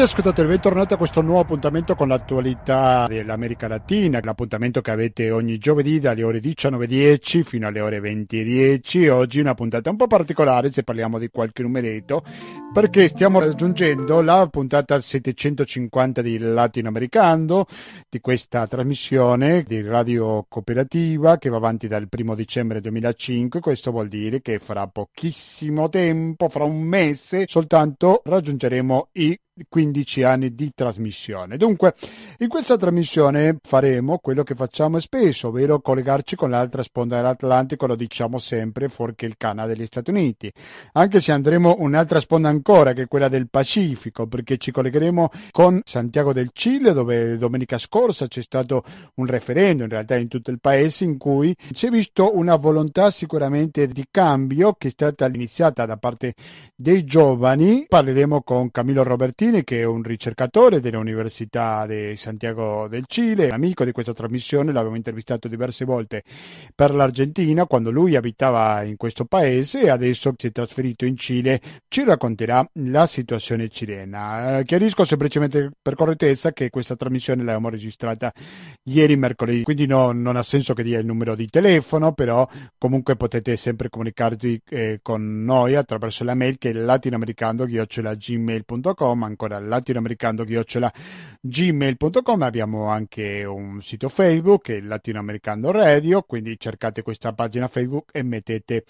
Cari ascoltatori, bentornati a questo nuovo appuntamento con l'attualità dell'America Latina, l'appuntamento che avete ogni giovedì dalle ore 19.10 fino alle ore 20.10. Oggi una puntata un po' particolare se parliamo di qualche numeretto, perché stiamo raggiungendo la puntata 750 di Latinoamericano, di questa trasmissione di radio cooperativa che va avanti dal 1 dicembre 2005. Questo vuol dire che fra pochissimo tempo, fra un mese soltanto, raggiungeremo i 15 anni di trasmissione. Dunque, in questa trasmissione faremo quello che facciamo spesso, ovvero collegarci con l'altra sponda dell'Atlantico, lo diciamo sempre, fuorché il Canada e gli Stati Uniti. Anche se andremo un'altra sponda ancora, che è quella del Pacifico, perché ci collegheremo con Santiago del Cile, dove domenica scorsa c'è stato un referendum, in realtà in tutto il paese, in cui si è visto una volontà sicuramente di cambio che è stata iniziata da parte dei giovani. Parleremo con Camilo Robertini Martini, che è un ricercatore dell'Università di Santiago del Cile, amico di questa trasmissione, l'abbiamo intervistato diverse volte per l'Argentina quando lui abitava in questo paese e adesso si è trasferito in Cile, ci racconterà la situazione cilena. Eh, chiarisco semplicemente per correttezza che questa trasmissione l'abbiamo registrata ieri mercoledì, quindi no, non ha senso che dia il numero di telefono, però comunque potete sempre comunicarvi eh, con noi attraverso la mail che è latinoamericando-gmail.com ancora latinoamericando-gmail.com abbiamo anche un sito Facebook è Latinoamericano Radio quindi cercate questa pagina Facebook e mettete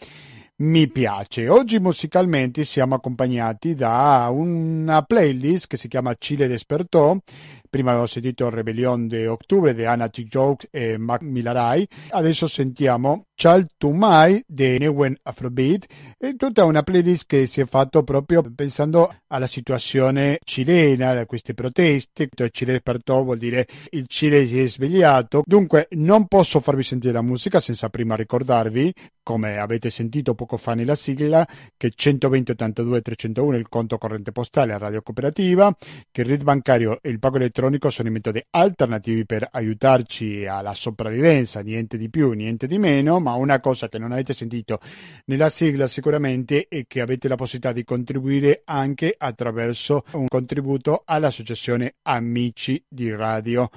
mi piace. Oggi musicalmente siamo accompagnati da una playlist che si chiama Chile Despertó. Prima avevo sentito Rebellion de Octubre di Anna T. Jokes e Mac Milaray. Adesso sentiamo Chal Tumai di Newen Afrobeat. È tutta una playlist che si è fatto proprio pensando alla situazione cilena, a queste proteste. Il Cile Despertó vuol dire il Cile si è svegliato. Dunque non posso farvi sentire la musica senza prima ricordarvi come avete sentito poco fa nella sigla, che 120 82 301 è il conto corrente postale a Radio Cooperativa, che il RID bancario e il pago elettronico sono i metodi alternativi per aiutarci alla sopravvivenza, niente di più, niente di meno, ma una cosa che non avete sentito nella sigla sicuramente è che avete la possibilità di contribuire anche attraverso un contributo all'associazione Amici di Radio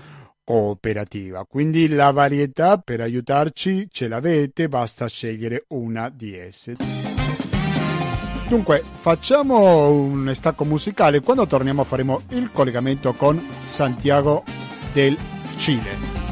cooperativa. Quindi la varietà per aiutarci ce l'avete, basta scegliere una di esse. Dunque, facciamo un stacco musicale. Quando torniamo faremo il collegamento con Santiago del Cile.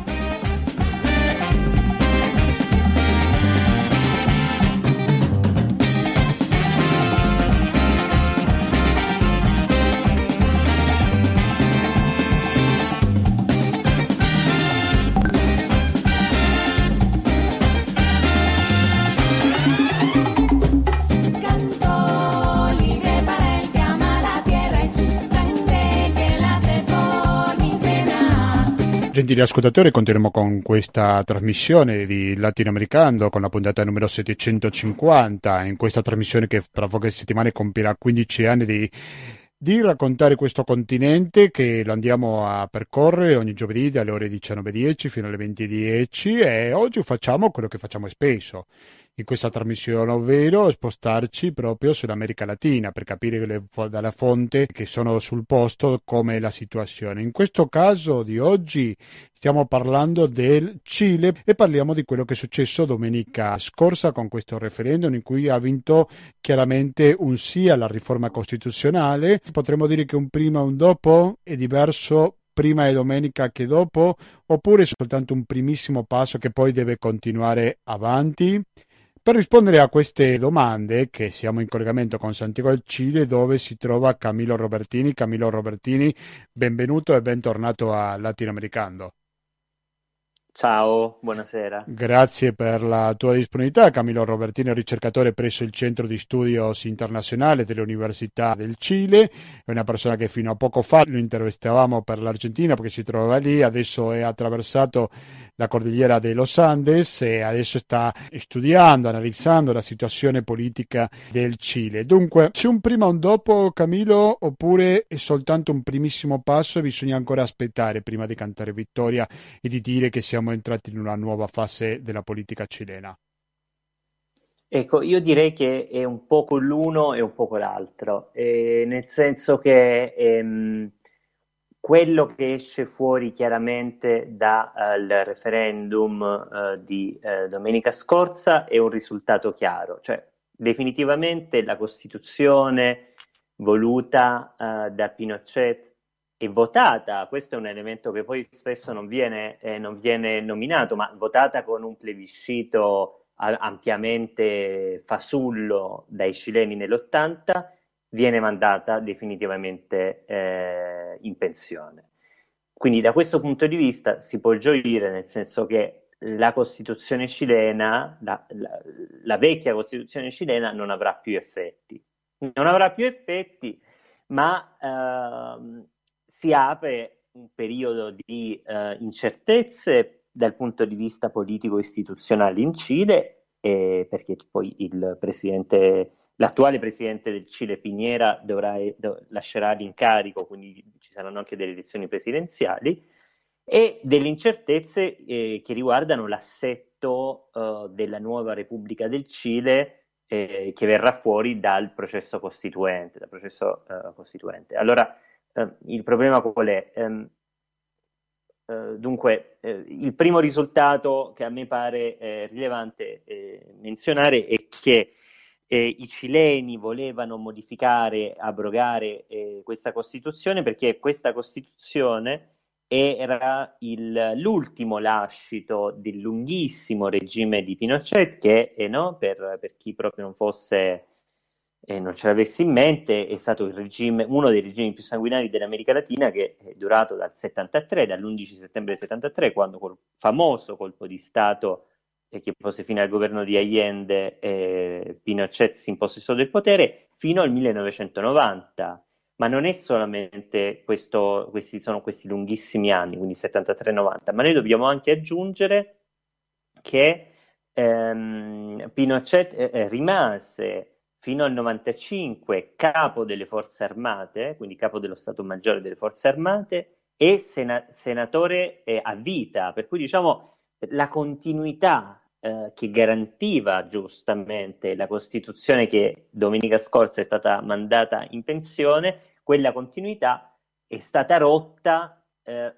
Gentili ascoltatori, continuiamo con questa trasmissione di Latinoamericano con la puntata numero 750. In questa trasmissione che tra poche settimane compirà 15 anni di, di raccontare questo continente che lo andiamo a percorrere ogni giovedì dalle ore 19.10 fino alle 20.10 e oggi facciamo quello che facciamo spesso in questa trasmissione, ovvero spostarci proprio sull'America Latina per capire le, dalla fonte che sono sul posto come è la situazione. In questo caso di oggi stiamo parlando del Cile e parliamo di quello che è successo domenica scorsa con questo referendum in cui ha vinto chiaramente un sì alla riforma costituzionale. Potremmo dire che un prima e un dopo è diverso prima e domenica che dopo, oppure soltanto un primissimo passo che poi deve continuare avanti? Per rispondere a queste domande, che siamo in collegamento con Santiago del Cile, dove si trova Camilo Robertini. Camilo Robertini, benvenuto e bentornato a Latinoamericano. Ciao, buonasera. Grazie per la tua disponibilità. Camilo Robertino, ricercatore presso il Centro di Studios Internazionale dell'Università del Cile. È una persona che fino a poco fa lo intervistavamo per l'Argentina perché si trovava lì, adesso è attraversato la cordigliera dei Los Andes e adesso sta studiando, analizzando la situazione politica del Cile. Dunque, c'è un prima e un dopo, Camilo, oppure è soltanto un primissimo passo e bisogna ancora aspettare prima di cantare vittoria e di dire che siamo entrati in una nuova fase della politica cilena? Ecco, io direi che è un poco l'uno e un poco l'altro, eh, nel senso che ehm, quello che esce fuori chiaramente dal uh, referendum uh, di uh, domenica scorsa è un risultato chiaro, cioè definitivamente la Costituzione voluta da Pinochet e votata, questo è un elemento che poi spesso non viene, eh, non viene nominato, ma votata con un plebiscito ampiamente fasullo dai cileni nell'80, viene mandata definitivamente eh, in pensione. Quindi da questo punto di vista si può gioire nel senso che la Costituzione cilena, la, la, la vecchia Costituzione cilena non avrà più effetti. Non avrà più effetti, ma eh, si apre un periodo di eh, incertezze dal punto di vista politico-istituzionale in Cile, eh, perché poi il presidente, l'attuale presidente del Cile, Piñera, dovrà, do, lascerà l'incarico, quindi ci saranno anche delle elezioni presidenziali, e delle incertezze eh, che riguardano l'assetto uh, della nuova Repubblica del Cile eh, che verrà fuori dal processo costituente. Dal processo, uh, costituente. Allora, uh, il problema qual è? Um, eh, dunque, eh, il primo risultato che a me pare eh, rilevante eh, menzionare è che eh, i cileni volevano modificare, abrogare questa Costituzione perché questa Costituzione era il, l'ultimo lascito del lunghissimo regime di Pinochet che, no, per, per chi proprio non fosse e non ce l'avessi in mente, è stato regime, uno dei regimi più sanguinari dell'America Latina che è durato dal 73, dall'11 settembre del 73, quando quel famoso colpo di Stato eh, che pose fine al governo di Allende, eh, Pinochet si impose solo il potere, fino al 1990. Ma non è solamente questo, questi sono questi lunghissimi anni, quindi 73-90, ma noi dobbiamo anche aggiungere che ehm, Pinochet eh, eh rimase fino al 95 capo delle forze armate, quindi capo dello Stato Maggiore delle forze armate e sena- senatore eh, a vita, per cui diciamo la continuità eh, che garantiva giustamente la Costituzione che domenica scorsa è stata mandata in pensione, quella continuità è stata rotta eh,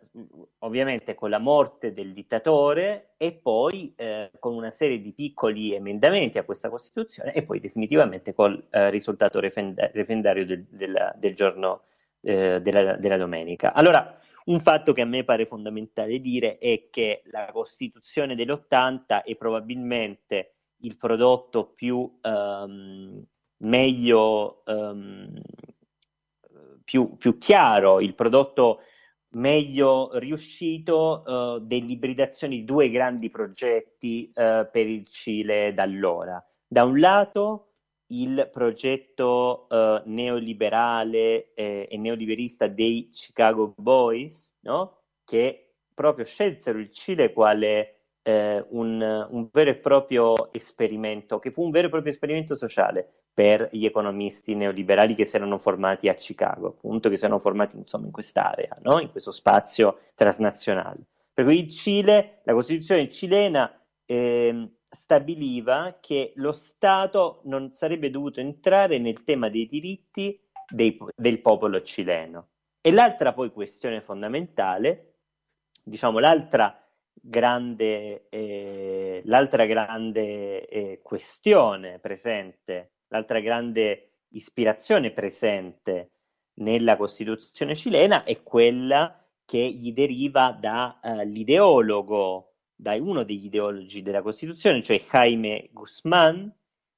ovviamente con la morte del dittatore e poi eh, con una serie di piccoli emendamenti a questa Costituzione e poi definitivamente col eh, risultato refenda- referendario del, del, del giorno eh, della, della, domenica. Allora, un fatto che a me pare fondamentale dire è che la Costituzione dell'80 è probabilmente il prodotto più um, meglio, um, più, più chiaro, il prodotto meglio riuscito uh, dell'ibridazione di due grandi progetti uh, per il Cile da allora. Da un lato il progetto uh, neoliberale eh, e neoliberista dei Chicago Boys, no? che proprio scelsero il Cile quale eh, un, un vero e proprio esperimento, che fu un vero e proprio esperimento sociale per gli economisti neoliberali che si erano formati a Chicago, appunto, che si erano formati insomma in quest'area, no? in questo spazio transnazionale. Per cui il Cile, la Costituzione cilena eh, stabiliva che lo Stato non sarebbe dovuto entrare nel tema dei diritti dei, del popolo cileno. E l'altra poi questione fondamentale, diciamo l'altra grande, eh, l'altra grande eh, questione presente l'altra grande ispirazione presente nella Costituzione cilena è quella che gli deriva dall'ideologo, uh, da uno degli ideologi della Costituzione, cioè Jaime Guzmán,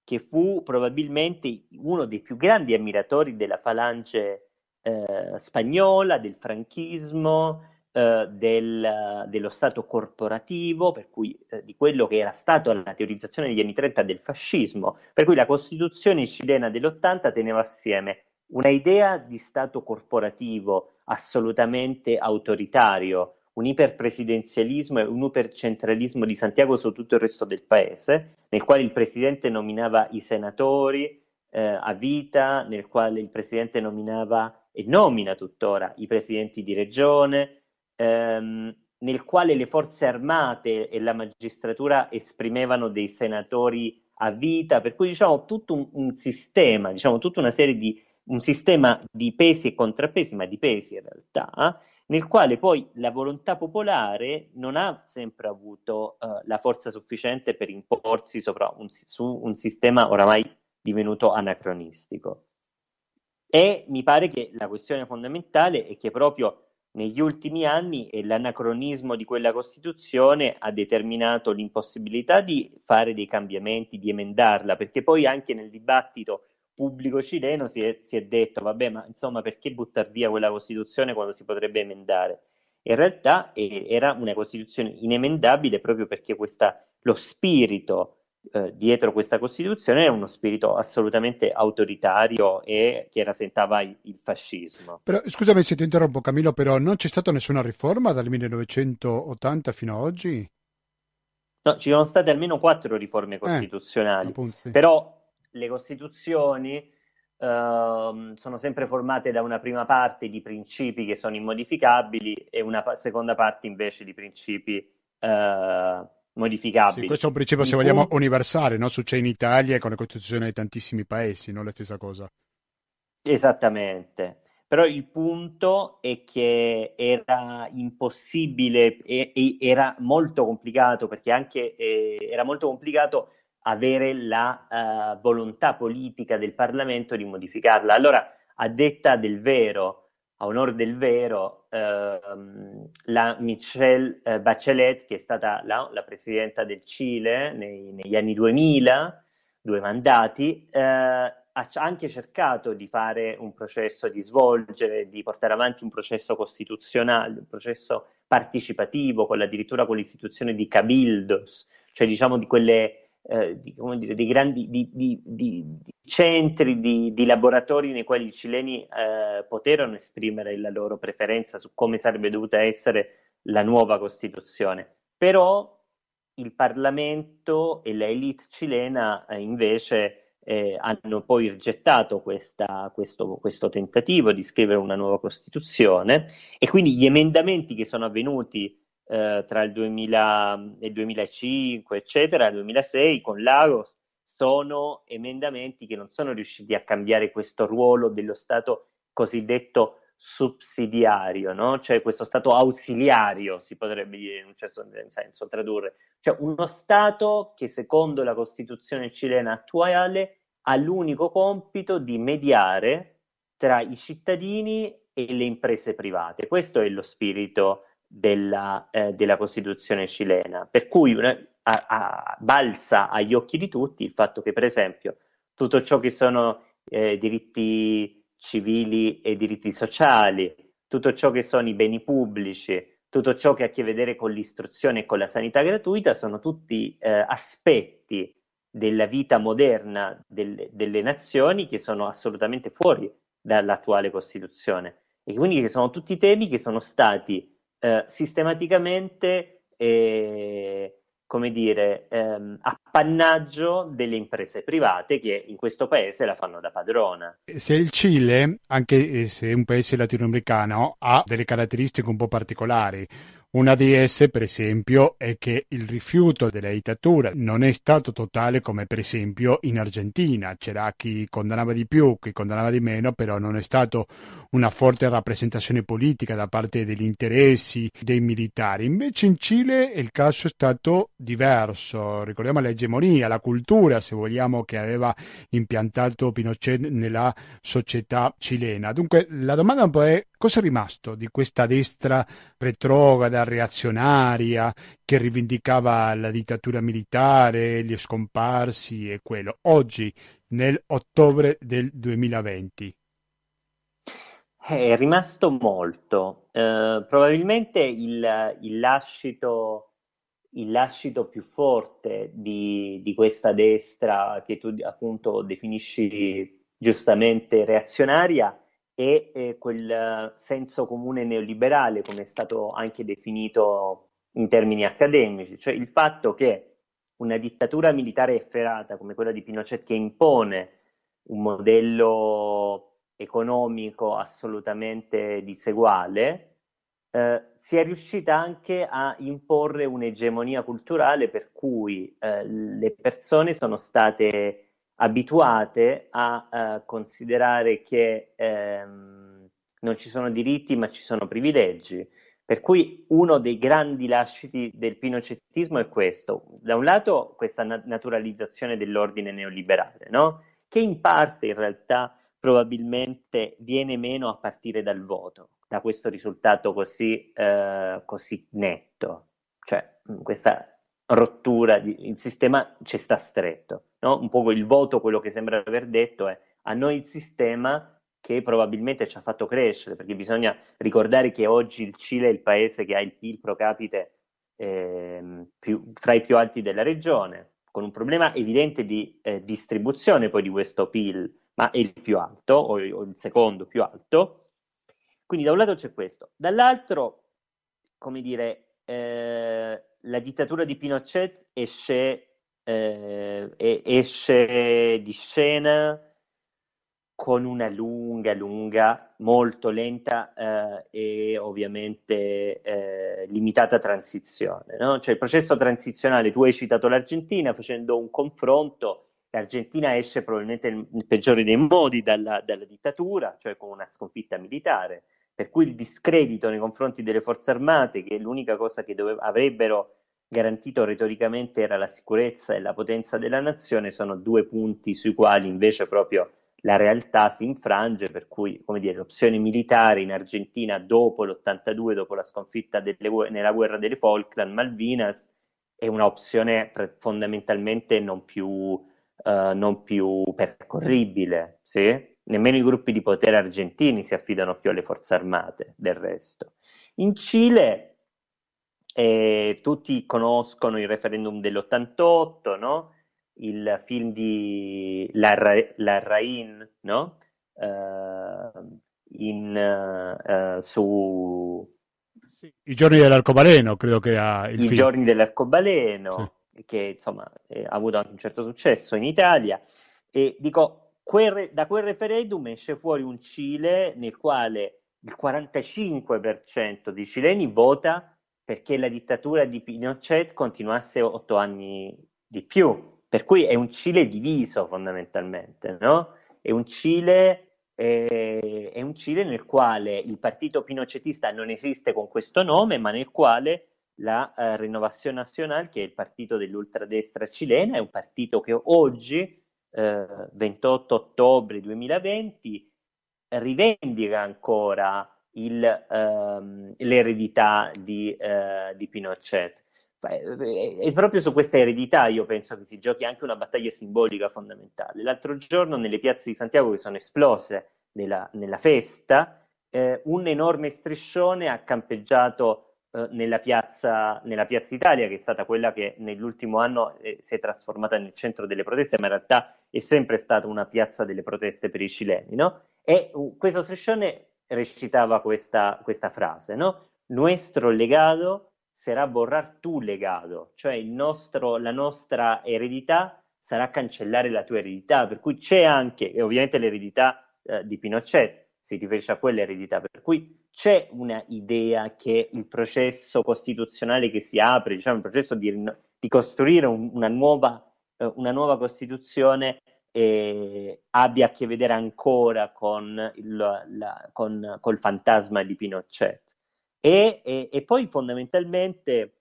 che fu probabilmente uno dei più grandi ammiratori della falange eh, spagnola, del franchismo, eh, del, dello Stato corporativo, per cui eh, di quello che era stato la teorizzazione negli anni 30 del fascismo, per cui la Costituzione cilena dell'80 teneva assieme una idea di Stato corporativo assolutamente autoritario, un iperpresidenzialismo e un ipercentralismo di Santiago su tutto il resto del paese, nel quale il presidente nominava i senatori eh, a vita, nel quale il presidente nominava e nomina tuttora i presidenti di regione, ehm, nel quale le forze armate e la magistratura esprimevano dei senatori a vita, per cui diciamo tutto un, un sistema, diciamo tutta una serie di un sistema di pesi e contrappesi, ma di pesi in realtà, nel quale poi la volontà popolare non ha sempre avuto uh, la forza sufficiente per imporsi un, su un sistema oramai divenuto anacronistico. E mi pare che la questione fondamentale è che proprio negli ultimi anni l'anacronismo di quella Costituzione ha determinato l'impossibilità di fare dei cambiamenti, di emendarla, perché poi anche nel dibattito pubblico cileno si è, si è detto, vabbè, ma insomma, perché buttare via quella Costituzione quando si potrebbe emendare? In realtà eh, era una Costituzione inemendabile proprio perché questa, lo spirito eh, dietro questa Costituzione è uno spirito assolutamente autoritario e che rasentava il, il, fascismo. Però, scusami se ti interrompo Camillo, però non c'è stata nessuna riforma dal 1980 fino ad oggi? No, ci sono state almeno quattro riforme eh, costituzionali, eh, appunto, sì. però le Costituzioni Uh, sono sempre formate da una prima parte di principi che sono immodificabili e una pa- seconda parte invece di principi uh, modificabili. Sì, questo è un principio, se vogliamo, punto... universale, no? Succede in Italia e con le costituzioni di tantissimi paesi, non la stessa cosa. Esattamente. Però il punto è che era impossibile, e, e era molto complicato, perché anche eh, era molto complicato avere la uh, volontà politica del Parlamento di modificarla. Allora, a detta del vero, a onore del vero, ehm, la Michelle eh, Bachelet, che è stata la, la presidenta del Cile nei, negli anni 2000, due mandati, eh, ha anche cercato di fare un processo, di svolgere, di portare avanti un processo costituzionale, un processo partecipativo, con addirittura con l'istituzione di cabildos, cioè diciamo di quelle eh, di, dire, dei grandi di, di, di centri, di, laboratori nei quali i cileni eh, poterono esprimere la loro preferenza su come sarebbe dovuta essere la nuova Costituzione. Però il Parlamento e l'elite cilena eh, invece eh, hanno poi rigettato questa, questo, questo, tentativo di scrivere una nuova Costituzione e quindi gli emendamenti che sono avvenuti eh, tra il, 2000, il 2005, eccetera, il 2006 con Lagos, sono emendamenti che non sono riusciti a cambiare questo ruolo dello Stato cosiddetto sussidiario, no? cioè questo Stato ausiliario, si potrebbe dire in un certo senso tradurre, cioè uno Stato che secondo la Costituzione cilena attuale ha l'unico compito di mediare tra i cittadini e le imprese private. Questo è lo spirito della, eh, della Costituzione cilena, per cui una, a, a, balza agli occhi di tutti il fatto che, per esempio, tutto ciò che sono eh, diritti civili e diritti sociali, tutto ciò che sono i beni pubblici, tutto ciò che ha a che vedere con l'istruzione e con la sanità gratuita sono tutti eh, aspetti della vita moderna del, delle nazioni che sono assolutamente fuori dall'attuale Costituzione. E quindi sono tutti temi che sono stati eh, sistematicamente, eh, come dire, ehm, appannaggio delle imprese private che in questo paese la fanno da padrona. Se il Cile, anche se è un paese latinoamericano, ha delle caratteristiche un po' particolari, una di esse, per esempio, è che il rifiuto della dittatura non è stato totale come per esempio in Argentina. C'era chi condannava di più, chi condannava di meno, però non è stato una forte rappresentazione politica da parte degli interessi dei militari. Invece in Cile il caso è stato diverso. Ricordiamo l'egemonia, la cultura, se vogliamo, che aveva impiantato Pinochet nella società cilena. Dunque la domanda un po' è cosa è rimasto di questa destra retrograda, reazionaria, che rivendicava la dittatura militare, gli scomparsi e quello. Oggi, nell'ottobre del 2020. È rimasto molto. Eh, probabilmente il, il, lascito, il, lascito, più forte di, di questa destra che tu appunto definisci giustamente reazionaria e eh, quel senso comune neoliberale, come è stato anche definito in termini accademici, cioè il fatto che una dittatura militare efferata come quella di Pinochet che impone un modello economico assolutamente diseguale, eh, si è riuscita anche a imporre un'egemonia culturale per cui eh, le persone sono state abituate a, eh, considerare che ehm, non ci sono diritti ma ci sono privilegi. Per cui uno dei grandi lasciti del pinocettismo è questo. Da un lato questa naturalizzazione dell'ordine neoliberale, no? che in parte in realtà probabilmente viene meno a partire dal voto, da questo risultato così, eh, così netto. Cioè questa rottura, di, il sistema ci sta stretto. No? Un po' il voto, quello che sembra aver detto è a noi il sistema che probabilmente ci ha fatto crescere, perché bisogna ricordare che oggi il Cile è il paese che ha il PIL pro capite eh, più, fra i più alti della regione, con un problema evidente di eh, distribuzione poi di questo PIL, ma è il più alto, o, o il secondo più alto. Quindi da un lato c'è questo, dall'altro, come dire, eh, la dittatura di Pinochet esce, eh, esce di scena con una lunga, lunga, molto lenta eh, e ovviamente eh, limitata transizione. No? Cioè il processo transizionale, tu hai citato l'Argentina facendo un confronto, l'Argentina esce probabilmente nel peggiore dei modi dalla, dalla dittatura, cioè con una sconfitta militare, per cui il discredito nei confronti delle forze armate, che è l'unica cosa che dove, avrebbero garantito retoricamente era la sicurezza e la potenza della nazione, sono due punti sui quali invece proprio la realtà si infrange, per cui come dire, l'opzione militare in Argentina dopo l'82, dopo la sconfitta delle, nella guerra delle Falkland, Malvinas, è un'opzione fondamentalmente non più, uh, non più percorribile. Sì? Nemmeno i gruppi di potere argentini si affidano più alle forze armate, del resto. In Cile eh, tutti conoscono il referendum dell'88, no? il film di Larraín, no? Uh, in, uh, su... Sì, I giorni dell'arcobaleno, credo che ha il I film. giorni dell'arcobaleno, sì. che insomma eh, ha avuto anche un certo successo in Italia. E dico, quel, da quel referendum esce fuori un Cile nel quale il 45% di cileni vota perché la dittatura di Pinochet continuasse otto anni di più per cui è un Cile diviso fondamentalmente, no? È un Cile, eh, è un Cile nel quale il partito pinocetista non esiste con questo nome, ma nel quale la eh, Rinnovazione Nazionale, che è il partito dell'ultradestra cilena, è un partito che oggi, eh, 28 ottobre 2020, rivendica ancora il, ehm, l'eredità di, eh, di Pinochet. E proprio su questa eredità io penso che si giochi anche una battaglia simbolica fondamentale. L'altro giorno nelle piazze di Santiago che sono esplose nella, nella festa, eh, un enorme striscione ha campeggiato eh, nella, piazza, nella, piazza, Italia, che è stata quella che nell'ultimo anno eh, si è trasformata nel centro delle proteste, ma in realtà è sempre stata una piazza delle proteste per i cileni. No? E uh, questo striscione recitava questa, questa frase, no? Nuestro legado sarà borrar tu legado, cioè nostro, la nostra eredità sarà cancellare la tua eredità, per cui c'è anche, e ovviamente l'eredità eh, di Pinochet si riferisce a quell'eredità, per cui c'è una idea che il processo costituzionale che si apre, diciamo il processo di, di costruire un, una, nuova, eh, una, nuova, Costituzione eh, abbia a che vedere ancora con il la, con, col fantasma di Pinochet. E, e, e, poi fondamentalmente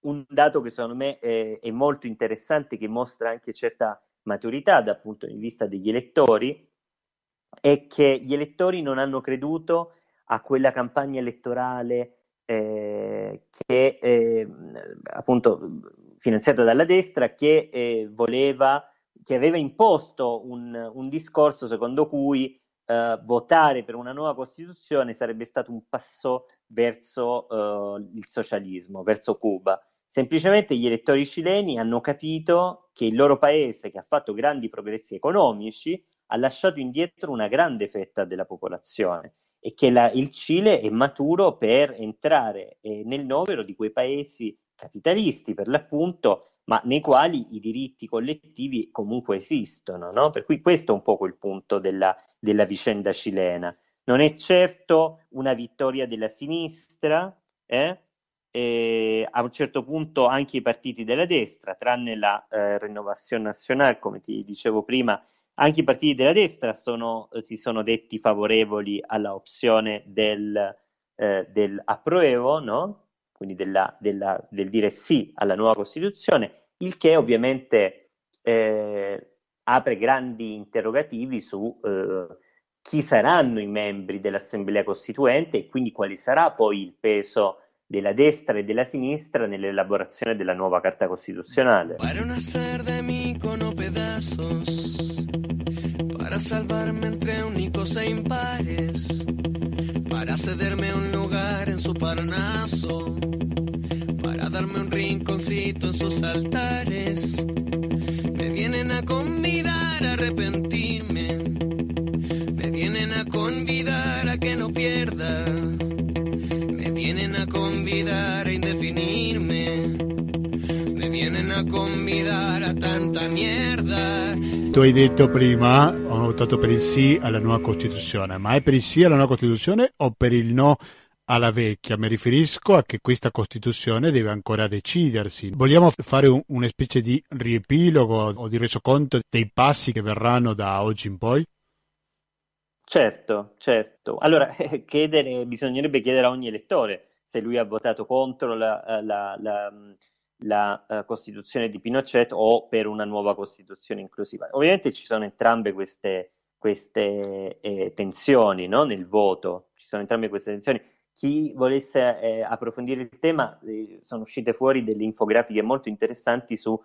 un dato che secondo me è, è, molto interessante, che mostra anche certa maturità dal punto di vista degli elettori, è che gli elettori non hanno creduto a quella campagna elettorale eh, che eh, appunto finanziata dalla destra che eh, voleva, che aveva imposto un, un discorso secondo cui eh, votare per una nuova Costituzione sarebbe stato un passo verso uh, il socialismo, verso Cuba. Semplicemente gli elettori cileni hanno capito che il loro paese, che ha fatto grandi progressi economici, ha lasciato indietro una grande fetta della popolazione e che la, il Cile è maturo per entrare eh, nel novero di quei paesi capitalisti, per l'appunto, ma nei quali i diritti collettivi comunque esistono. No? Per cui questo è un po' il punto della, della vicenda cilena. Non è certo una vittoria della sinistra, eh? e a un certo punto anche i partiti della destra, tranne la eh, Rinnovazione Nazionale, come ti dicevo prima, anche i partiti della destra sono, eh, si sono detti favorevoli alla opzione del, eh, del approvo, no? quindi della, della, del dire sì alla nuova Costituzione, il che ovviamente eh, apre grandi interrogativi su eh, chi saranno i membri dell'Assemblea Costituente e quindi quale sarà poi il peso della destra e della sinistra nell'elaborazione della nuova Carta Costituzionale. Para salvarme entre únicos e impares, para cederme un lugar en su parnaso, darme un rinconcito en sus altares. Me vienen a convidar a arrepentirme, me vienen a convidar a que no pierda. Vienen a convidar a indefinirme, me vienen a convidar a tanta mierda. Tu hai detto prima, ho votato per il sì alla nuova Costituzione, ma è per il sì alla nuova Costituzione o per il no alla vecchia? Mi riferisco a che questa Costituzione deve ancora decidersi. Vogliamo fare un, una specie di riepilogo o di resoconto dei passi che verranno da oggi in poi? Certo, certo. Allora, chiedere, bisognerebbe chiedere a ogni elettore se lui ha votato contro la, eh, la, la, la uh, Costituzione di Pinochet o per una nuova Costituzione inclusiva. Ovviamente ci sono entrambe queste, queste eh, tensioni no? nel voto, ci sono entrambe queste tensioni. Chi volesse eh, approfondire il tema, eh, sono uscite fuori delle infografiche molto interessanti su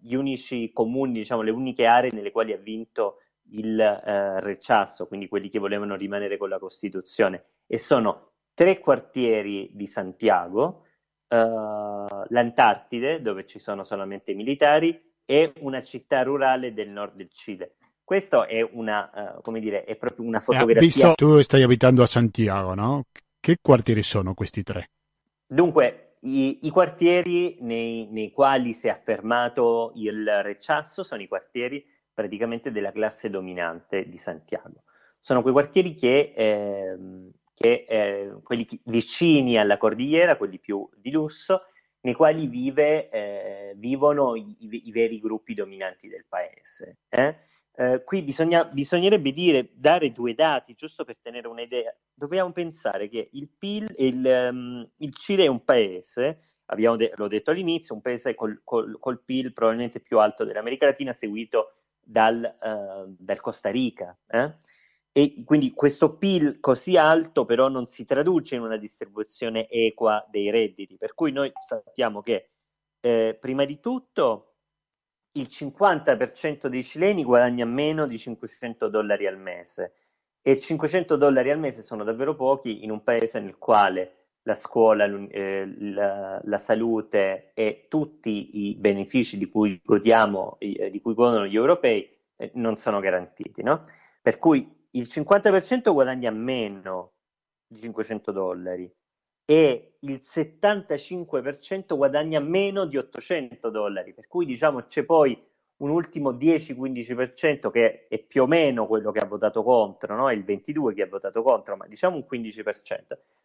gli unici comuni, diciamo, le uniche aree nelle quali ha vinto il eh, rechasso, quindi quelli che volevano rimanere con la Costituzione, e sono tre quartieri di Santiago, eh, l'Antartide, dove ci sono solamente i militari, e una città rurale del nord del Cile. Questo è una, uh, come dire, è proprio una fotografia. Eh, visto tu stai abitando a Santiago, no? Che quartieri sono questi tre? Dunque, i, i quartieri nei, nei, quali si è affermato il rechasso sono i quartieri praticamente della classe dominante di Santiago. Sono quei quartieri che, eh, che eh, quelli vicini alla cordigliera, quelli più di lusso, nei quali vive, eh, vivono i, i, veri gruppi dominanti del paese. Eh. Eh, qui bisogna, bisognerebbe dire, dare due dati, giusto per tenere un'idea. Dobbiamo pensare che il PIL, il, um, il Cile è un paese, de- l'ho detto all'inizio, un paese col, col, col PIL probabilmente più alto dell'America Latina, seguito dal, uh, dal Costa Rica. Eh? E quindi questo PIL così alto però non si traduce in una distribuzione equa dei redditi, per cui noi sappiamo che eh, prima di tutto il 50% dei cileni guadagna meno di 500 dollari al mese e 500 dollari al mese sono davvero pochi in un paese nel quale la scuola, eh, la, la, salute e tutti i benefici di cui godiamo, eh, di cui godono gli europei, eh, non sono garantiti. No? Per cui il 50% guadagna meno di 500 dollari e il 75% guadagna meno di 800 dollari. Per cui diciamo c'è poi un ultimo 10-15% che è più o meno quello che ha votato contro, no? il 22% che ha votato contro, ma diciamo un 15%.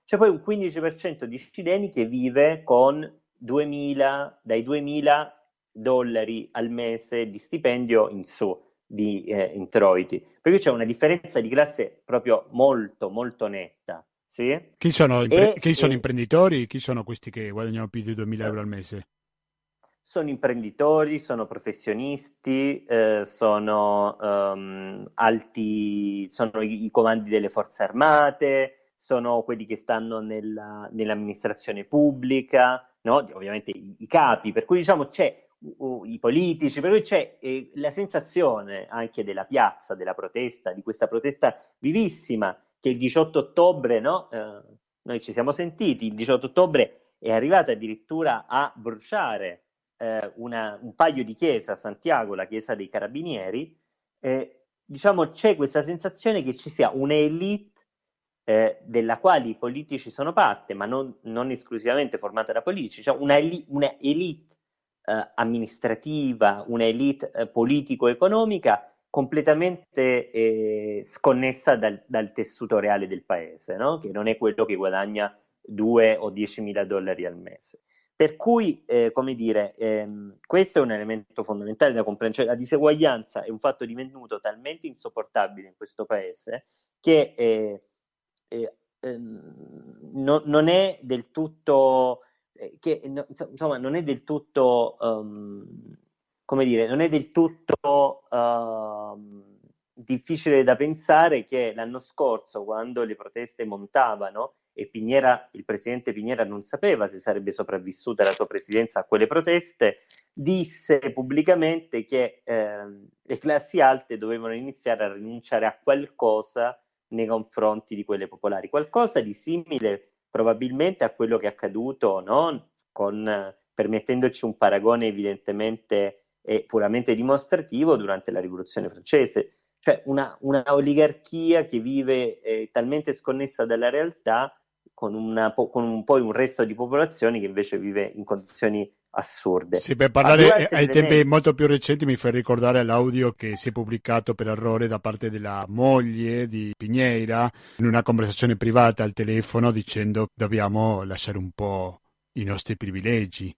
C'è poi un 15% di cileni che vive con 2000, dai 2000 dollari al mese di stipendio in su di eh, introiti. Cui c'è una differenza di classe proprio molto, molto netta. Sì? Chi sono, impre- e, chi sono e... imprenditori? Chi sono questi che guadagnano più di 2000 euro al mese? sono imprenditori, sono professionisti, eh, sono um, alti, sono i, i, comandi delle forze armate, sono quelli che stanno nella, nell'amministrazione pubblica, no? ovviamente i, i, capi, per cui diciamo c'è uh, i politici, per cui c'è eh, la sensazione anche della piazza, della protesta, di questa protesta vivissima che il 18 ottobre, no? eh, noi ci siamo sentiti, il 18 ottobre è arrivata addirittura a bruciare eh, una, un paio di chiese a Santiago, la chiesa dei carabinieri, eh, diciamo c'è questa sensazione che ci sia un'elite eh, della quale i politici sono parte, ma non, non esclusivamente formata da politici, cioè una, una elite eh, amministrativa, una elite eh, politico-economica completamente è sconnessa dal, dal, tessuto reale del paese, no? che non è quello che guadagna 2 o 10 mila dollari al mese. Per cui, eh, come dire, ehm, questo è un elemento fondamentale da comprendere. Cioè, la diseguaglianza è un fatto divenuto talmente insopportabile in questo paese che eh, eh, ehm, no, non è del tutto, eh, che, no, insomma, non è del tutto, um, come dire, non è del tutto uh, difficile da pensare che l'anno scorso, quando le proteste montavano, e Pignera, il presidente Pignera non sapeva se sarebbe sopravvissuta la sua presidenza a quelle proteste, disse pubblicamente che eh, le classi alte dovevano iniziare a rinunciare a qualcosa nei confronti di quelle popolari, qualcosa di simile probabilmente a quello che è accaduto, no? Con, permettendoci un paragone evidentemente e puramente dimostrativo durante la rivoluzione francese, cioè una, una oligarchia che vive eh, talmente sconnessa dalla realtà con, una, con un, poi un resto di popolazione che invece vive in condizioni assurde. Sì, per parlare ai, ai tempi ne... molto più recenti mi fai ricordare l'audio che si è pubblicato per errore da parte della moglie di Piñeira in una conversazione privata al telefono dicendo dobbiamo lasciare un po' i nostri privilegi.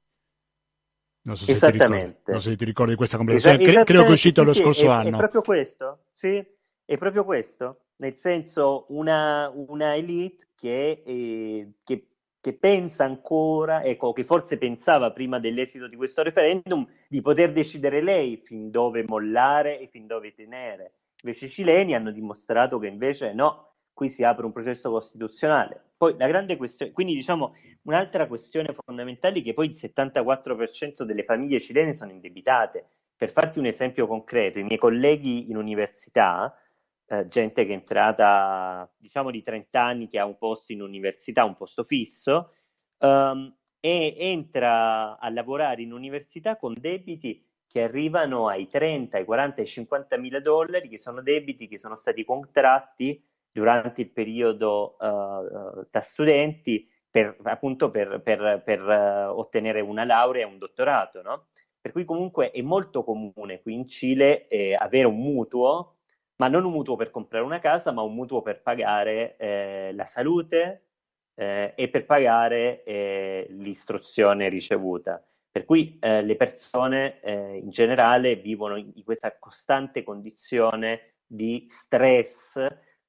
Non so se, ti ricordi, non so se ti ricordi questa conversazione, Esa- credo che è uscito sì, lo sì, scorso è, anno. È proprio questo, sì, è proprio questo, nel senso una, una elite che, eh, che, che, pensa ancora, ecco, che forse pensava prima dell'esito di questo referendum di poter decidere lei fin dove mollare e fin dove tenere. Invece i cileni hanno dimostrato che invece no, qui si apre un processo costituzionale. Poi la grande questione, quindi diciamo un'altra questione fondamentale è che poi il 74% delle famiglie cilene sono indebitate. Per farti un esempio concreto, i miei colleghi in università eh, gente che è entrata, diciamo di 30 anni, che ha un posto in università, un posto fisso, um, e entra a lavorare in università con debiti che arrivano ai 30, ai 40, ai 50 mila dollari, che sono debiti che sono stati contratti durante il periodo uh, da studenti per, appunto per, per, per uh, ottenere una laurea e un dottorato, no? Per cui comunque è molto comune qui in Cile eh, avere un mutuo ma non un mutuo per comprare una casa, ma un mutuo per pagare eh, la salute eh, e per pagare l'istruzione ricevuta. Per cui le persone in generale vivono in, questa costante condizione di stress,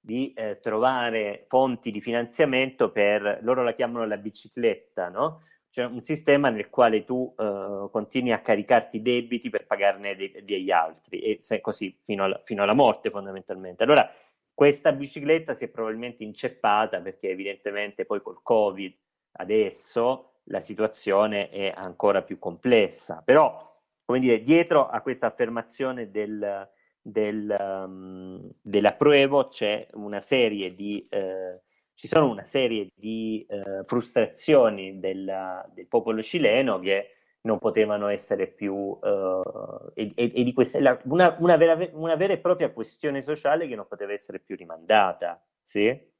di eh, trovare fonti di finanziamento per, loro la chiamano la bicicletta, no? Cioè un sistema nel quale tu uh, continui a caricarti debiti per pagarne de- degli altri e sei così fino, al- fino alla morte fondamentalmente. Allora questa bicicletta si è probabilmente inceppata perché evidentemente poi col Covid adesso la situazione è ancora più complessa. Però, come dire, dietro a questa affermazione del, del, um, dell'approvo c'è una serie di eh, ci sono una serie di eh, frustrazioni del, del, popolo cileno che non potevano essere più, eh, e, e, di questa, una, una, vera, una, vera, e propria questione sociale che non poteva essere più rimandata. Sì?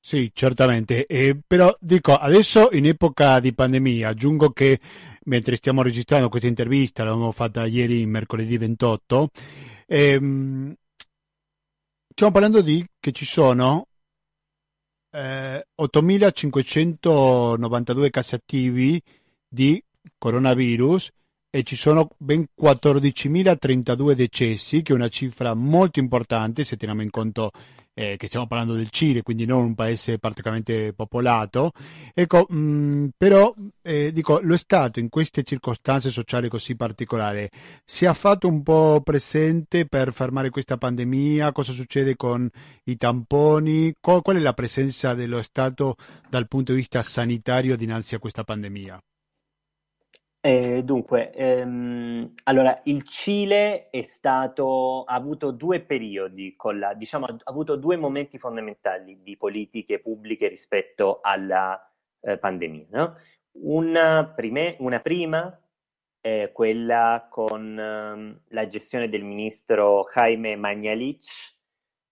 Sì, certamente. Eh, però dico, adesso in epoca di pandemia, aggiungo che mentre stiamo registrando questa intervista, l'abbiamo fatta ieri, mercoledì 28, ehm, stiamo parlando di che ci sono eh, 8.592 casi attivi di coronavirus e ci sono ben 14.032 decessi, che è una cifra molto importante se teniamo in conto eh, che stiamo parlando del Cile, quindi non un paese particolarmente popolato. Ecco, mh, mm, però eh, dico, lo Stato in queste circostanze sociali così particolari si è fatto un po' presente per fermare questa pandemia? Cosa succede con i tamponi? Qual, qual è la presenza dello Stato dal punto di vista sanitario dinanzi a questa pandemia? Eh, dunque, ehm, allora il Cile è stato, ha avuto due periodi, la, diciamo, ha avuto due momenti fondamentali di politiche pubbliche rispetto alla eh, pandemia. No? Una, prime, una, prima, eh, quella con ehm, la gestione del ministro Jaime Magnalic,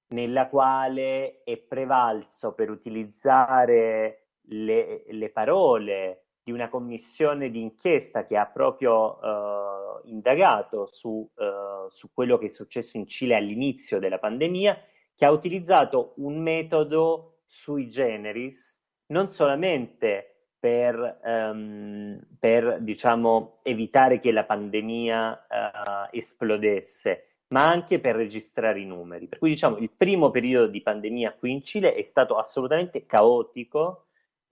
nella quale è prevalso per utilizzare le, le parole di una commissione d'inchiesta che ha proprio uh, indagato su, uh, su, quello che è successo in Cile all'inizio della pandemia, che ha utilizzato un metodo sui generis non solamente per, um, per diciamo, evitare che la pandemia uh, esplodesse, ma anche per registrare i numeri. Per cui diciamo il primo periodo di pandemia qui in Cile è stato assolutamente caotico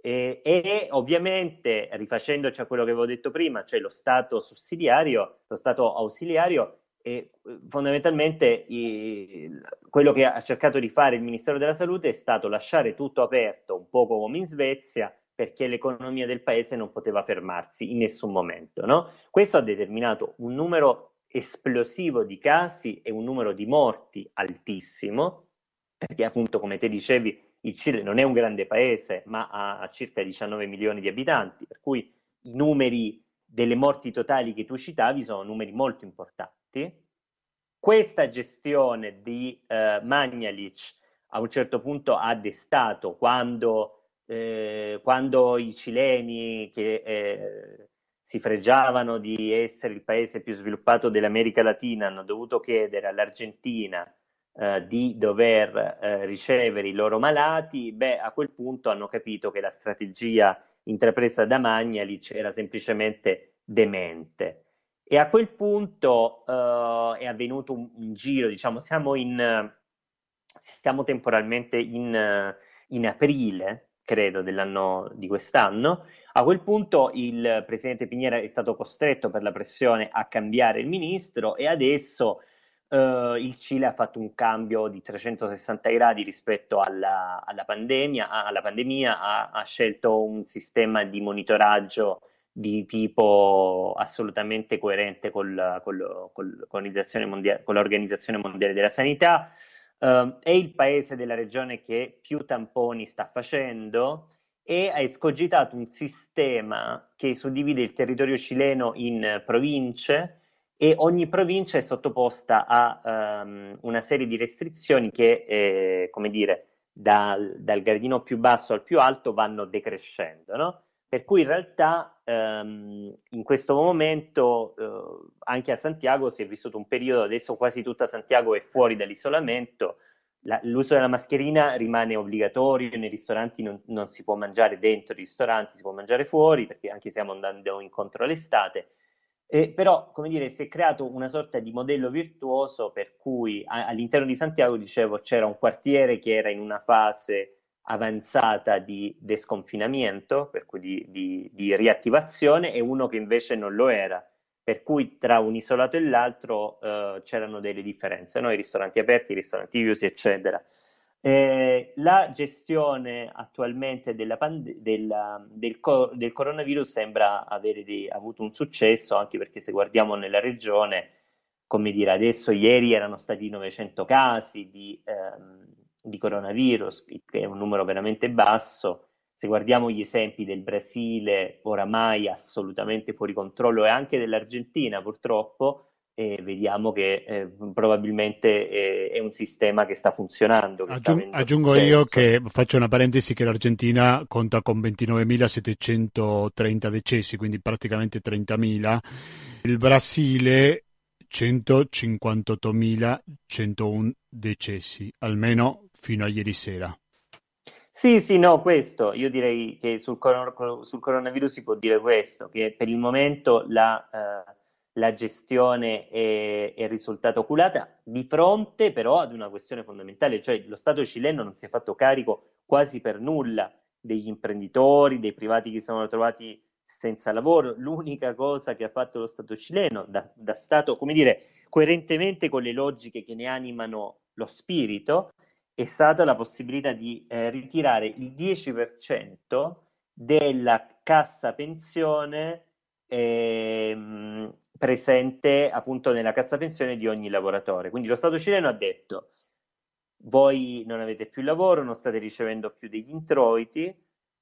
e, e, ovviamente, rifacendoci a quello che avevo detto prima, cioè lo Stato sussidiario, lo Stato ausiliario, e fondamentalmente i, quello che ha cercato di fare il Ministero della Salute è stato lasciare tutto aperto, un po' come in Svezia, perché l'economia del paese non poteva fermarsi in nessun momento. No? Questo ha determinato un numero esplosivo di casi e un numero di morti altissimo, perché appunto, come te dicevi, il Cile non è un grande paese, ma ha circa 19 milioni di abitanti, per cui i numeri delle morti totali che tu citavi sono numeri molto importanti. Questa gestione di eh, Magnalic a un certo punto ha destato quando, eh, quando i cileni che eh, si fregiavano di essere il paese più sviluppato dell'America Latina hanno dovuto chiedere all'Argentina eh, di dover eh, ricevere i loro malati, beh, a quel punto hanno capito che la strategia intrapresa da Magnalic era semplicemente demente. E a quel punto eh, è avvenuto un, un, giro, diciamo, siamo, in, siamo temporalmente in, in aprile, credo, dell'anno di quest'anno. A quel punto il presidente Pignera è stato costretto per la pressione a cambiare il ministro e adesso Uh, il Cile ha fatto un cambio di 360 gradi rispetto alla, alla pandemia, alla pandemia ha, ha, scelto un sistema di monitoraggio di tipo assolutamente coerente col, col, col, con, mondiale, con, l'Organizzazione Mondiale della Sanità. Uh, è il paese della regione che più tamponi sta facendo e ha escogitato un sistema che suddivide il territorio cileno in province e ogni provincia è sottoposta a um, una serie di restrizioni che, eh, come dire, dal, dal, gradino più basso al più alto vanno decrescendo, no? Per cui in realtà um, in questo momento uh, anche a Santiago si è vissuto un periodo, adesso quasi tutta Santiago è fuori dall'isolamento, la, l'uso della mascherina rimane obbligatorio, nei ristoranti non, non si può mangiare dentro i ristoranti, si può mangiare fuori perché anche stiamo andando incontro all'estate eh, però, come dire, si è creato una sorta di modello virtuoso per cui a, all'interno di Santiago, dicevo, c'era un quartiere che era in una fase avanzata di desconfinamento, per cui di, di, di riattivazione, e uno che invece non lo era, per cui tra un isolato e l'altro eh, c'erano delle differenze, no? i ristoranti aperti, i ristoranti chiusi, eccetera. Eh, la gestione attualmente della pand- della, del, co- del, coronavirus sembra avere di, avuto un successo, anche perché se guardiamo nella regione, come dire, adesso ieri erano stati 900 casi di, ehm, di coronavirus, che è un numero veramente basso. Se guardiamo gli esempi del Brasile, oramai assolutamente fuori controllo, e anche dell'Argentina, purtroppo, e vediamo che eh, probabilmente è, è, un sistema che sta funzionando. Che Aggiung- sta aggiungo successo. io che faccio una parentesi che l'Argentina conta con 29.730 decessi, quindi praticamente 30.000. Il Brasile 158.101 decessi, almeno fino a ieri sera. Sì, sì, no, questo, io direi che sul, cor- sul coronavirus si può dire questo, che per il momento la... Uh, la gestione è, è risultata oculata, di fronte però ad una questione fondamentale, cioè lo Stato cileno non si è fatto carico quasi per nulla degli imprenditori, dei privati che si sono trovati senza lavoro. L'unica cosa che ha fatto lo Stato cileno, da, da Stato, come dire, coerentemente con le logiche che ne animano lo spirito, è stata la possibilità di eh, ritirare il 10% della cassa pensione ehm, presente appunto nella cassa pensione di ogni lavoratore. Quindi lo Stato cileno ha detto voi non avete più lavoro, non state ricevendo più degli introiti,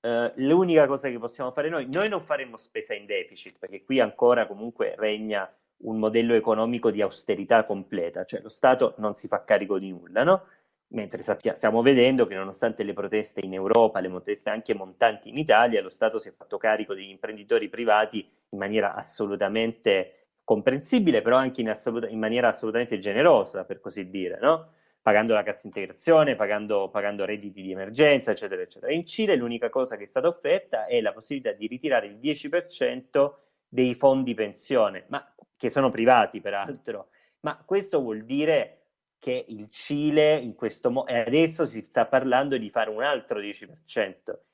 eh, l'unica cosa che possiamo fare noi, noi non faremo spesa in deficit, perché qui ancora comunque regna un modello economico di austerità completa, cioè lo Stato non si fa carico di nulla, no? mentre sappia, stiamo vedendo che nonostante le proteste in Europa, le proteste anche montanti in Italia, lo Stato si è fatto carico degli imprenditori privati in maniera assolutamente comprensibile, però anche in, assoluta, in maniera assolutamente generosa, per così dire, no? pagando la cassa integrazione, pagando, pagando, redditi di emergenza, eccetera, eccetera. In Cile l'unica cosa che è stata offerta è la possibilità di ritirare il 10% dei fondi pensione, ma, che sono privati peraltro, ma questo vuol dire che il Cile in questo modo, adesso si sta parlando di fare un altro 10%,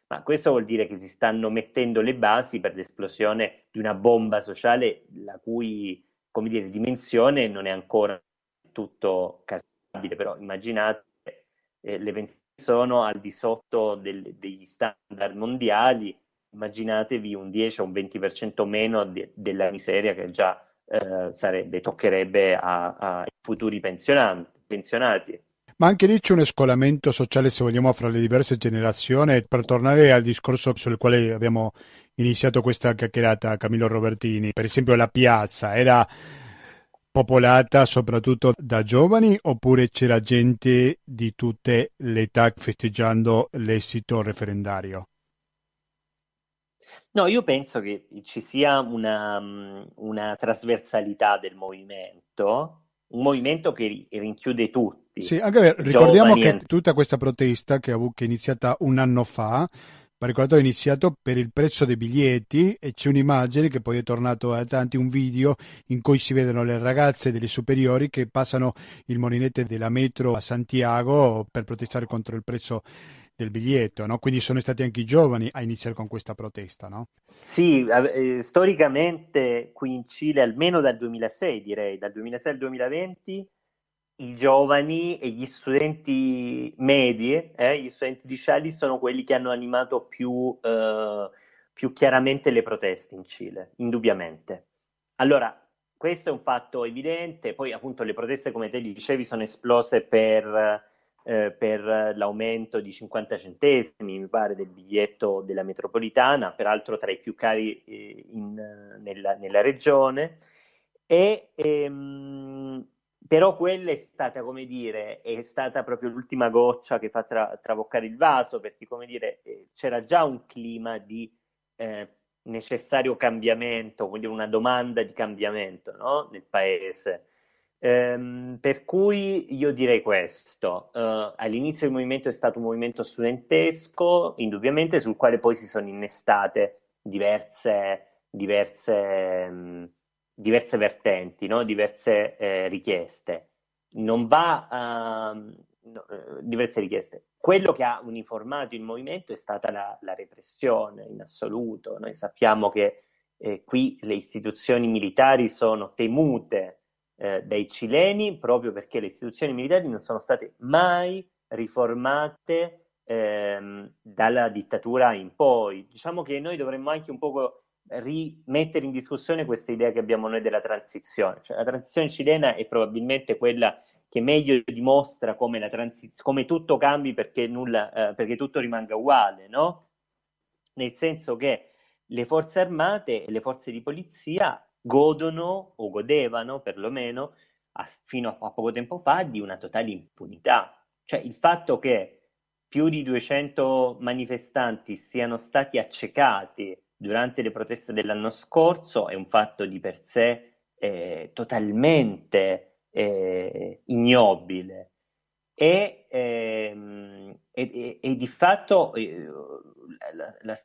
ma questo vuol dire che si stanno mettendo le basi per l'esplosione di una bomba sociale la cui, come dire, dimensione non è ancora tutto calcolabile, però immaginate eh, le pensioni sono al di sotto del, degli standard mondiali, immaginatevi un 10 o un 20% meno de, della miseria che già eh, sarebbe, toccherebbe ai futuri pensionati pensionati. Ma anche lì c'è un scolamento sociale, se vogliamo, fra le diverse generazioni. Per tornare al discorso sul quale abbiamo iniziato questa chiacchierata, Camillo Robertini, per esempio la piazza era popolata soprattutto da giovani oppure c'era gente di tutte le età festeggiando l'esito referendario? No, io penso che ci sia una, una trasversalità del movimento un movimento che rinchiude tutti. Sì, anche ricordiamo che e... tutta questa protesta che, è iniziata un anno fa, ma ricordato è iniziato per il prezzo dei biglietti e c'è un'immagine che poi è tornato a tanti, un video in cui si vedono le ragazze delle superiori che passano il molinete della metro a Santiago per protestare contro il prezzo del biglietto, no? quindi sono stati anche i giovani a iniziare con questa protesta. No? Sì, eh, storicamente qui in Cile, almeno dal 2006 direi, dal 2006 al 2020, i giovani e gli studenti medi, eh, gli studenti licei sono quelli che hanno animato più, eh, più chiaramente le proteste in Cile, indubbiamente. Allora, questo è un fatto evidente, poi appunto le proteste, come te dicevi, sono esplose per eh, per l'aumento di 50 centesimi, mi pare, del biglietto della metropolitana, peraltro tra i più cari eh, in, nella, nella, regione. E, ehm, però quella è stata, come dire, è stata proprio l'ultima goccia che fa tra, traboccare il vaso, perché, come dire, eh, c'era già un clima di eh, necessario cambiamento, quindi una domanda di cambiamento no? nel paese. Ehm, per cui io direi questo, uh, all'inizio il movimento è stato un movimento studentesco, indubbiamente, sul quale poi si sono innestate diverse, diverse, um, diverse vertenti, no? diverse eh, richieste. Non va, uh, no, uh, diverse richieste. Quello che ha uniformato il movimento è stata la, la repressione in assoluto. Noi sappiamo che eh, qui le istituzioni militari sono temute eh, dai cileni proprio perché le istituzioni militari non sono state mai riformate ehm, dalla dittatura in poi. Diciamo che noi dovremmo anche un po' rimettere in discussione questa idea che abbiamo noi della transizione. Cioè, la transizione cilena è probabilmente quella che meglio dimostra come, transiz- come tutto cambi perché, nulla, eh, perché tutto rimanga uguale, no? Nel senso che le forze armate e le forze di polizia godono o godevano perlomeno a, fino a, poco tempo fa di una totale impunità. Cioè il fatto che più di 200 manifestanti siano stati accecati durante le proteste dell'anno scorso è un fatto di per sé eh, totalmente eh, ignobile e, ehm, e, e, di fatto eh, la, la,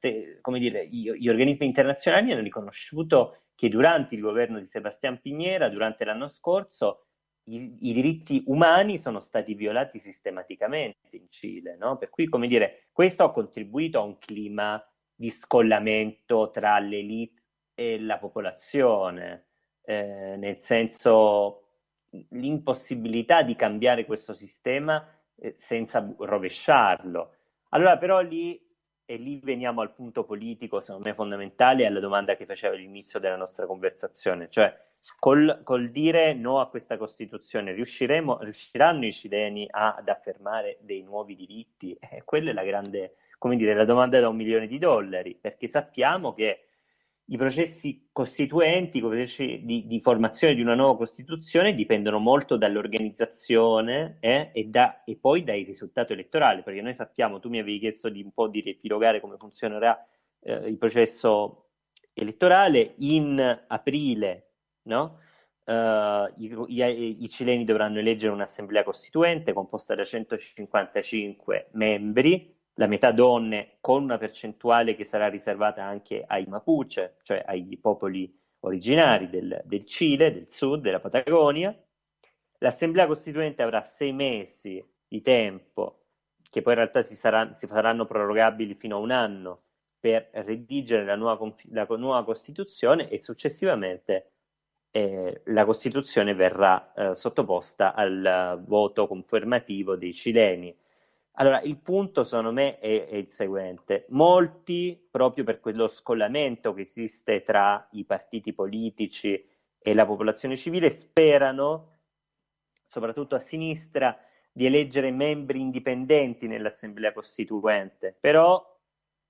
come dire, gli, gli organismi internazionali hanno riconosciuto che durante il governo di Sebastian Pignera, durante l'anno scorso, i, i, diritti umani sono stati violati sistematicamente in Cile, no? Per cui, come dire, questo ha contribuito a un clima di scollamento tra l'elite e la popolazione, eh, nel senso l'impossibilità di cambiare questo sistema eh, senza rovesciarlo. Allora, però lì e lì veniamo al punto politico, secondo me fondamentale, alla domanda che facevo all'inizio della nostra conversazione, cioè col, col dire no a questa Costituzione riusciranno i cileni ad affermare dei nuovi diritti? Eh, quella è la grande, come dire, la domanda da un milione di dollari, perché sappiamo che i processi costituenti, i processi di, di, formazione di una nuova Costituzione dipendono molto dall'organizzazione eh, e, da, e, poi dai risultati elettorali, perché noi sappiamo, tu mi avevi chiesto di un po' di riepilogare come funzionerà eh, il processo elettorale, in aprile no? Uh, i, i, i, cileni dovranno eleggere un'assemblea costituente composta da 155 membri, la metà donne, con una percentuale che sarà riservata anche ai Mapuche, cioè ai popoli originari del, del Cile, del sud, della Patagonia. L'assemblea costituente avrà sei mesi di tempo, che poi in realtà si, sarà, si saranno prorogabili fino a un anno, per redigere la nuova, la nuova Costituzione e successivamente eh, la Costituzione verrà eh, sottoposta al uh, voto confermativo dei cileni. Allora, il punto secondo me è, è, il seguente. Molti, proprio per quello scollamento che esiste tra i partiti politici e la popolazione civile, sperano, soprattutto a sinistra, di eleggere membri indipendenti nell'Assemblea Costituente. Però,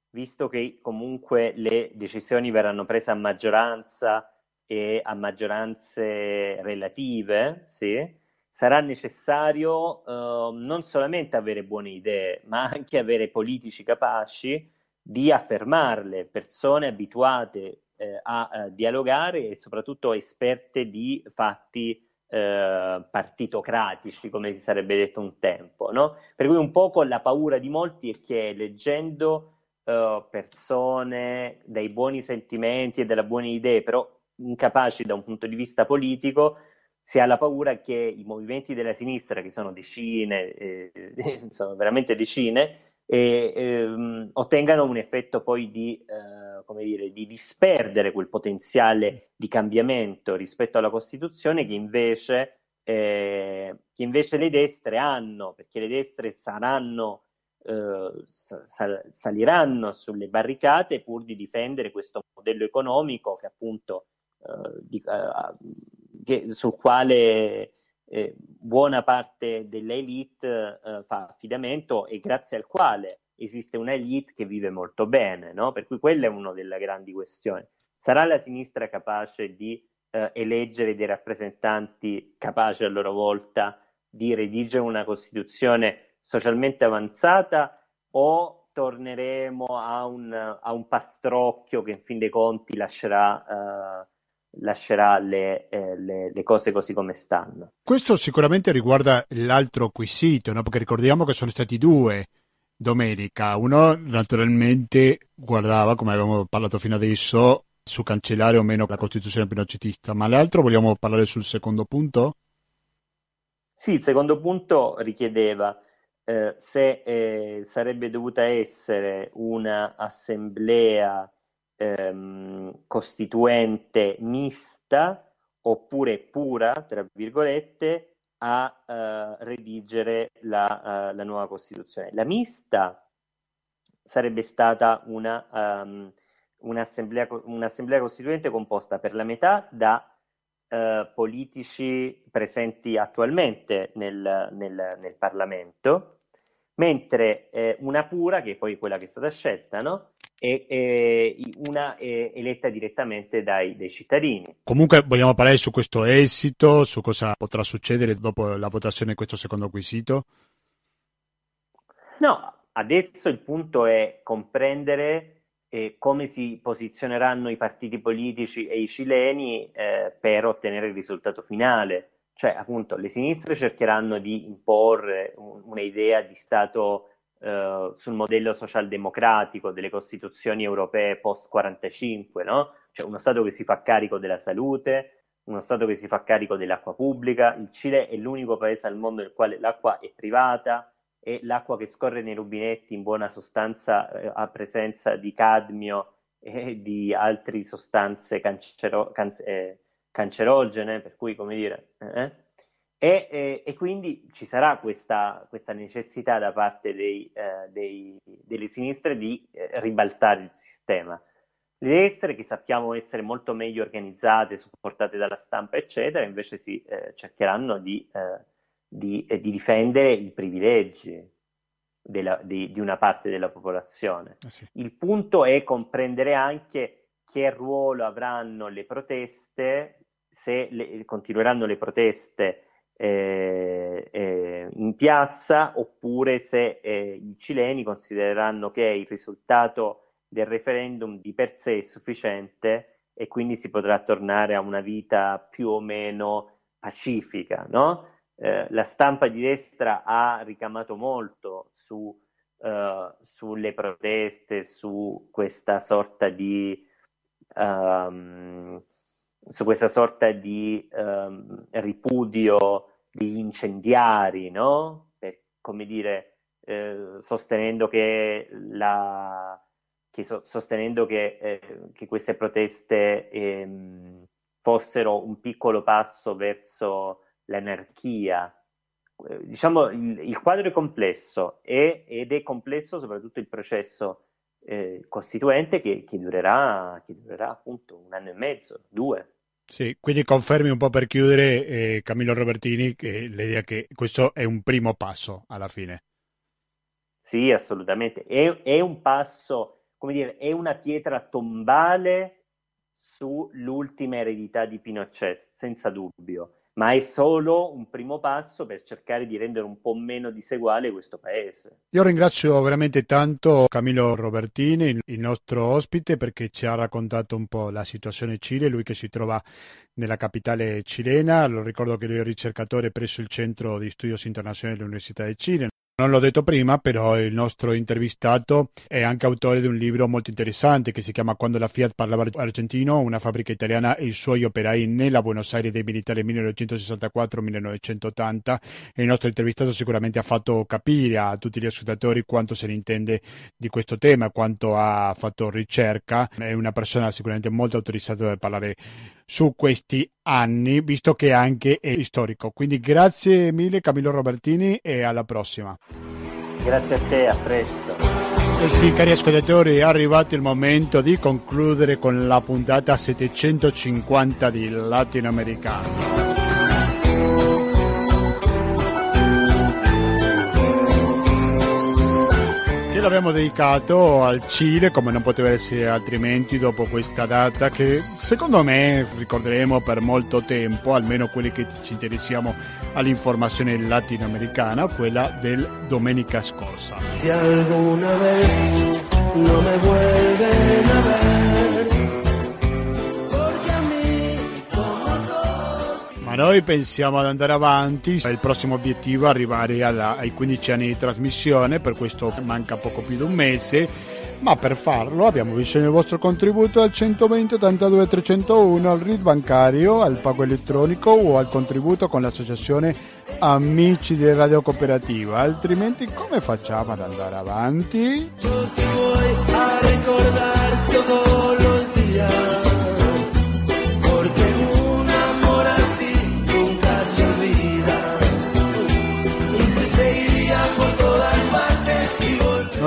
visto che comunque le decisioni verranno prese a maggioranza e a maggioranze relative, sì, sarà necessario eh, non solamente avere buone idee, ma anche avere politici capaci di affermarle, persone abituate eh, a, a, dialogare e soprattutto esperte di fatti eh, partitocratici, come si sarebbe detto un tempo. No? Per cui un poco la paura di molti è che leggendo uh, persone dai buoni sentimenti e delle buone idee, però incapaci da un punto di vista politico, si ha la paura che i movimenti della sinistra, che sono decine, eh, sono veramente decine, e, ehm, ottengano un effetto poi di, eh, come dire, di disperdere quel potenziale di cambiamento rispetto alla Costituzione che invece, eh, che invece le destre hanno, perché le destre saranno eh, saliranno sulle barricate pur di difendere questo modello economico che appunto eh, di, eh, che, sul quale eh, buona parte dell'elite eh, fa affidamento e grazie al quale esiste un'elite che vive molto bene, no? per cui quella è una delle grandi questioni. Sarà la sinistra capace di eh, eleggere dei rappresentanti capaci a loro volta di redigere una Costituzione socialmente avanzata o torneremo a un, a un pastrocchio che in fin dei conti lascerà, uh, lascerà le, eh, le, le, cose così come stanno. Questo sicuramente riguarda l'altro quesito, no? perché ricordiamo che sono stati due domenica. Uno naturalmente guardava, come avevamo parlato fino adesso, su cancellare o meno la Costituzione pinocetista, ma l'altro vogliamo parlare sul secondo punto? Sì, il secondo punto richiedeva eh, se eh, sarebbe dovuta essere un'assemblea ehm, costituente mista oppure pura, tra virgolette, a eh, redigere la, uh, la, nuova Costituzione. La mista sarebbe stata una, um, un'assemblea, un'assemblea costituente composta per la metà da eh, politici presenti attualmente nel, nel, nel Parlamento, mentre eh, una pura, che è poi quella che è stata scelta, no? È, è una è eletta direttamente dai, dai, cittadini. Comunque vogliamo parlare su questo esito, su cosa potrà succedere dopo la votazione di questo secondo quesito? No, adesso il punto è comprendere eh, come si posizioneranno i partiti politici e i cileni eh, per ottenere il risultato finale. Cioè, appunto, le sinistre cercheranno di imporre un, un'idea di Stato eh, sul modello socialdemocratico delle Costituzioni europee post 45, no? Cioè uno Stato che si fa carico della salute, uno Stato che si fa carico dell'acqua pubblica. Il Cile è l'unico paese al mondo nel quale l'acqua è privata, e l'acqua che scorre nei rubinetti in buona sostanza eh, ha presenza di cadmio e di altre sostanze cancero, canc- eh, cancerogene, per cui come dire... Eh? E, e, e, quindi ci sarà questa, questa necessità da parte dei, eh, dei, delle sinistre di eh, ribaltare il sistema. Le destre, che sappiamo essere molto meglio organizzate, supportate dalla stampa, eccetera, invece si eh, cercheranno di di, eh, di difendere i privilegi della, di, di, una parte della popolazione. Eh sì. Il punto è comprendere anche che ruolo avranno le proteste, se le, continueranno le proteste eh, eh, in piazza oppure se eh, i cileni considereranno che il risultato del referendum di per sé è sufficiente e quindi si potrà tornare a una vita più o meno pacifica. No? Eh, la stampa di destra ha ricamato molto su, uh, sulle proteste, su questa sorta di um, su questa sorta di um, ripudio degli incendiari, no? Per, come dire, eh, sostenendo che, la, che so, sostenendo che, eh, che, queste proteste ehm, fossero un piccolo passo verso l'anarchia. Eh, diciamo, il, il, quadro è complesso è, ed è complesso soprattutto il processo eh, costituente che, che, durerà, che durerà appunto un anno e mezzo, due. Sì, quindi confermi un po' per chiudere, eh, Camillo Robertini, che l'idea che questo è un primo passo alla fine. Sì, assolutamente. È, è un passo, come dire, è una pietra tombale sull'ultima eredità di Pinochet, senza dubbio ma è solo un primo passo per cercare di rendere un po' meno diseguale questo paese. Io ringrazio veramente tanto Camillo Robertini, il nostro ospite, perché ci ha raccontato un po' la situazione in Cile, lui che si trova nella capitale cilena, lo ricordo che lui è ricercatore presso il Centro di Studios Internazionali dell'Università di Cile. Non l'ho detto prima, però il nostro intervistato è anche autore di un libro molto interessante che si chiama Quando la Fiat parlava argentino, una fabbrica italiana e i suoi operai nella Buenos Aires dei militari 1964-1980 e il nostro intervistato sicuramente ha fatto capire a tutti gli ascoltatori quanto se ne intende di questo tema, quanto ha fatto ricerca. È una persona sicuramente molto autorizzata per parlare su questi anni, visto che anche è storico. Quindi grazie mille Camillo Robertini e alla prossima. Grazie a te, a presto. Eh sì, cari ascoltatori, è arrivato il momento di concludere con la puntata 750 di Latinoamericano. L'abbiamo dedicato al Cile, come non poteva essere altrimenti dopo questa data che secondo me ricorderemo per molto tempo, almeno quelli che ci interessiamo all'informazione latinoamericana, quella del domenica scorsa. Se alguna vez no me vuelven a ver Noi pensiamo ad andare avanti, il prossimo obiettivo è arrivare alla, ai 15 anni di trasmissione, per questo manca poco più di un mese, ma per farlo abbiamo bisogno del vostro contributo al 120 82 301 al RID bancario, al pago elettronico o al contributo con l'associazione Amici di Radio Cooperativa, altrimenti come facciamo ad andare avanti? Io ti voy a ricordar todos los días.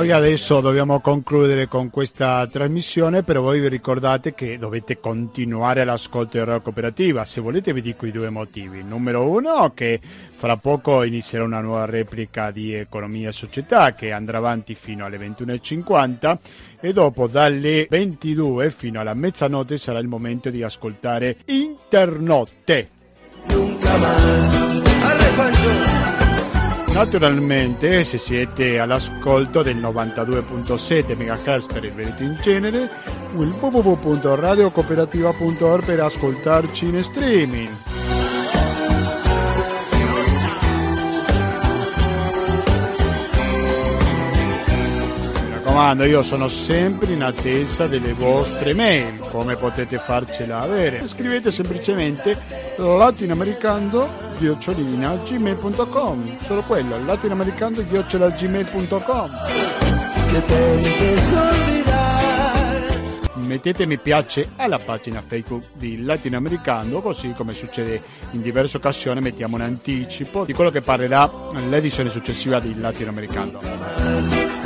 Noi adesso dobbiamo concludere con questa trasmissione, però voi vi ricordate che dovete continuare all'ascolto della cooperativa. Se volete vi dico i due motivi. Numero uno, che fra poco inizierà una nuova replica di Economia e Società che andrà avanti fino alle 21.50 e dopo dalle 22 fino alla mezzanotte sarà il momento di ascoltare Internotte. Nunca más. Naturalmente, se siete all'ascolto del 92.7 MHz per il Veneto in genere, il www.radiocooperativa.org per ascoltarci in streaming. Raccomando, io sono sempre in attesa delle vostre mail. Come potete farcela avere? Scrivete semplicemente latinoamericano chiocciolina gmail.com solo quello latinoamericano chiocciola gmail.com mettete mi piace alla pagina Facebook di Latinoamericano, così come succede in diverse occasioni mettiamo un anticipo di quello che parlerà l'edizione successiva di Latinoamericano.